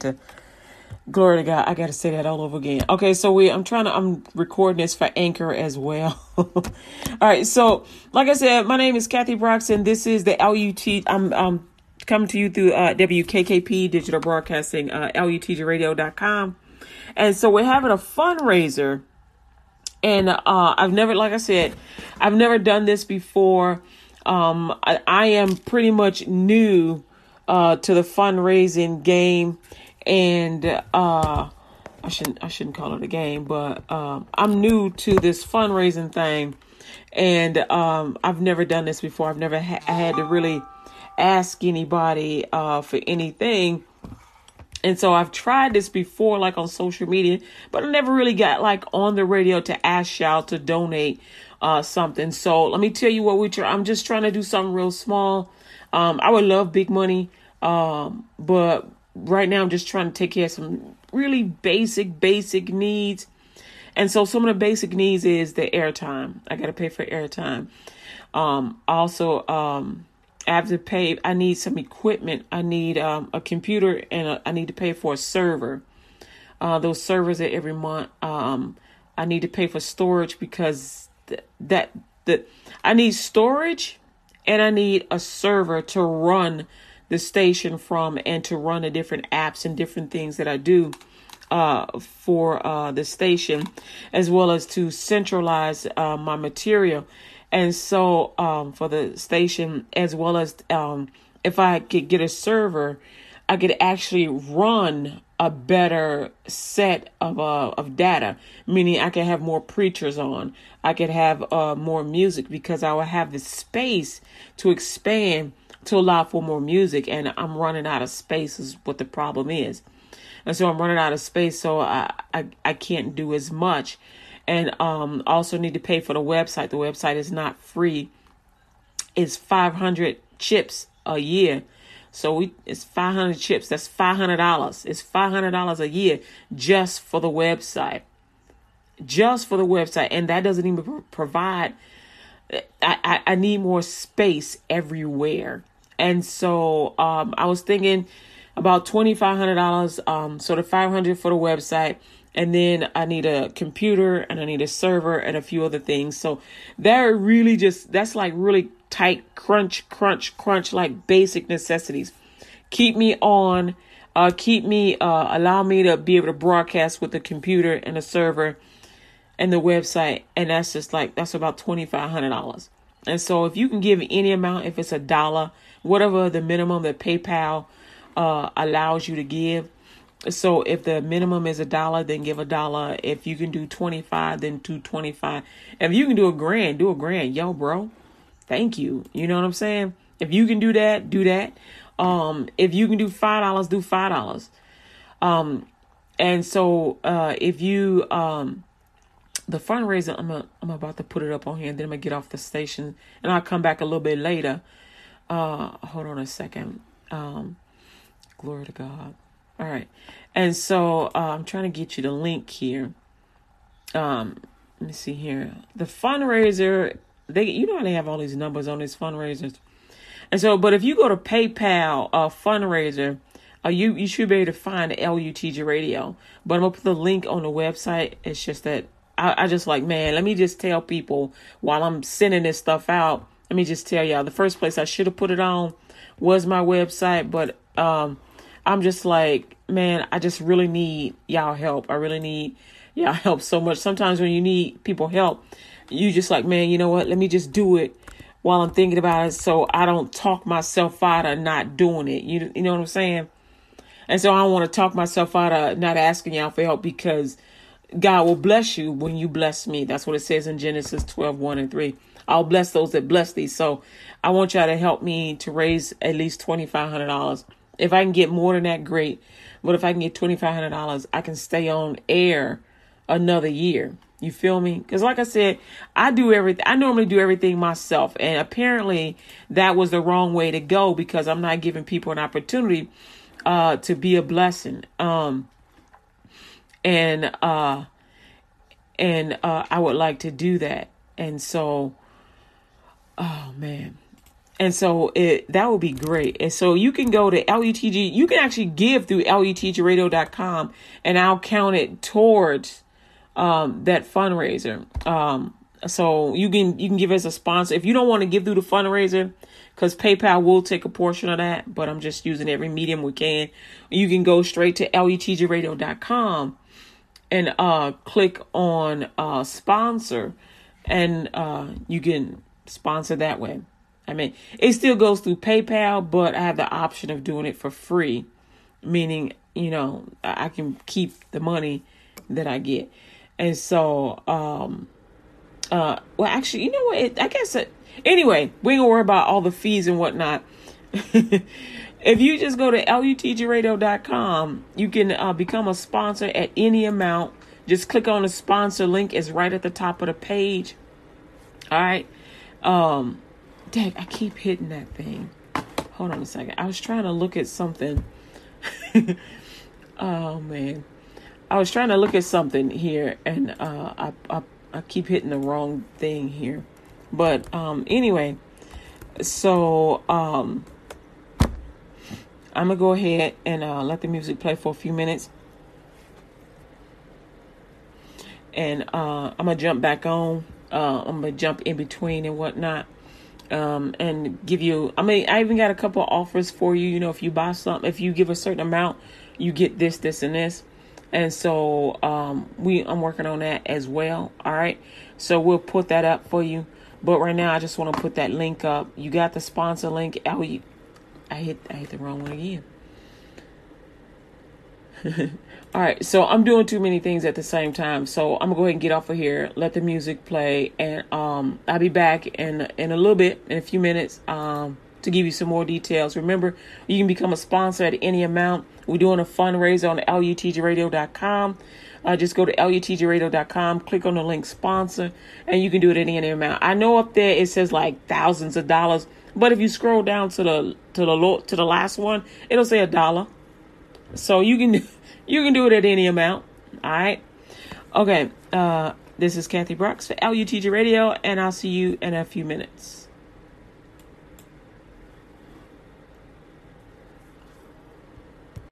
to glory to God. I got to say that all over again. Okay, so we I'm trying to I'm recording this for Anchor as well. all right, so like I said, my name is Kathy Broxton. This is the LUT. I'm I'm coming to you through uh, WKKP Digital Broadcasting, uh, LUTGRadio.com. And so we're having a fundraiser. And uh, I've never, like I said, I've never done this before. Um, I, I am pretty much new uh, to the fundraising game, and uh, I shouldn't I shouldn't call it a game, but um, I'm new to this fundraising thing, and um, I've never done this before. I've never ha- had to really ask anybody uh, for anything. And so I've tried this before, like on social media, but I never really got like on the radio to ask y'all to donate uh, something. So let me tell you what we try. I'm just trying to do something real small. Um, I would love big money, um, but right now I'm just trying to take care of some really basic, basic needs. And so some of the basic needs is the airtime. I got to pay for airtime. Um, also, um, I have to pay. I need some equipment. I need um, a computer and a, I need to pay for a server. Uh, those servers that every month. Um, I need to pay for storage because th- that that I need storage and I need a server to run the station from and to run the different apps and different things that I do uh, for uh, the station, as well as to centralize uh, my material. And so um, for the station, as well as um, if I could get a server, I could actually run a better set of uh, of data, meaning I could have more preachers on. I could have uh, more music because I will have the space to expand to allow for more music, and I'm running out of space. Is what the problem is, and so I'm running out of space, so I I, I can't do as much and um, also need to pay for the website. The website is not free. It's 500 chips a year. So we it's 500 chips. That's $500. It's $500 a year just for the website. Just for the website. And that doesn't even provide I, I, I need more space everywhere. And so um, I was thinking about $2,500. Um, so the 500 for the website and then I need a computer and I need a server and a few other things. So that really just that's like really tight crunch, crunch, crunch, like basic necessities. Keep me on, uh, keep me, uh, allow me to be able to broadcast with the computer and a server and the website, and that's just like that's about twenty five hundred dollars. And so if you can give any amount, if it's a dollar, whatever the minimum that PayPal uh, allows you to give so if the minimum is a dollar, then give a dollar. If you can do 25, then do 25. If you can do a grand, do a grand. Yo, bro. Thank you. You know what I'm saying? If you can do that, do that. Um, if you can do five dollars, do five dollars. Um, and so uh if you um the fundraiser, I'm a, I'm about to put it up on here and then I'm gonna get off the station and I'll come back a little bit later. Uh hold on a second. Um glory to God. All right. And so uh, I'm trying to get you the link here. Um, let me see here. The fundraiser, they you know how they have all these numbers on these fundraisers. And so, but if you go to PayPal uh, fundraiser, uh, you you should be able to find LUTG Radio. But I'm gonna put the link on the website. It's just that I, I just like man, let me just tell people while I'm sending this stuff out. Let me just tell y'all the first place I should have put it on was my website, but um I'm just like, man, I just really need y'all help. I really need y'all help so much. Sometimes when you need people help, you just like, man, you know what? Let me just do it while I'm thinking about it so I don't talk myself out of not doing it. You you know what I'm saying? And so I don't want to talk myself out of not asking y'all for help because God will bless you when you bless me. That's what it says in Genesis 12, 1 and 3. I'll bless those that bless thee. So I want y'all to help me to raise at least $2,500 if I can get more than that, great. But if I can get $2,500, I can stay on air another year. You feel me? Because, like I said, I do everything. I normally do everything myself, and apparently that was the wrong way to go because I'm not giving people an opportunity uh, to be a blessing. Um, and uh, and uh, I would like to do that. And so, oh man, and so it that would be great. And so you can go to LETG, You can actually give through LUTGRadio.com, and I'll count it towards um, that fundraiser. Um, so you can you can give as a sponsor if you don't want to give through the fundraiser because PayPal will take a portion of that. But I'm just using every medium we can. You can go straight to LUTGRadio.com and uh, click on uh, sponsor, and uh, you can sponsor that way. I mean, it still goes through PayPal, but I have the option of doing it for free, meaning, you know, I can keep the money that I get. And so, um, uh, well, actually, you know what? It, I guess, it, anyway, we ain't gonna worry about all the fees and whatnot. if you just go to lutgradio.com, you can uh, become a sponsor at any amount. Just click on the sponsor link. It's right at the top of the page. All right. Um, Dang, I keep hitting that thing. Hold on a second. I was trying to look at something. oh man. I was trying to look at something here and uh, I, I I keep hitting the wrong thing here. But um anyway, so um I'm gonna go ahead and uh, let the music play for a few minutes. And uh, I'm gonna jump back on. Uh, I'm gonna jump in between and whatnot um, and give you. I mean, I even got a couple offers for you. You know, if you buy something, if you give a certain amount, you get this, this, and this. And so um, we, I'm working on that as well. All right, so we'll put that up for you. But right now, I just want to put that link up. You got the sponsor link. I hit, I hit the wrong one again. All right, so I'm doing too many things at the same time. So I'm gonna go ahead and get off of here, let the music play, and um, I'll be back in in a little bit, in a few minutes, um, to give you some more details. Remember, you can become a sponsor at any amount. We're doing a fundraiser on lutgradio.com. Uh, just go to lutgradio.com, click on the link sponsor, and you can do it at any amount. I know up there it says like thousands of dollars, but if you scroll down to the to the to the last one, it'll say a dollar. So you can you can do it at any amount. All right. Okay. Uh, this is Kathy Brooks for LUTG Radio, and I'll see you in a few minutes.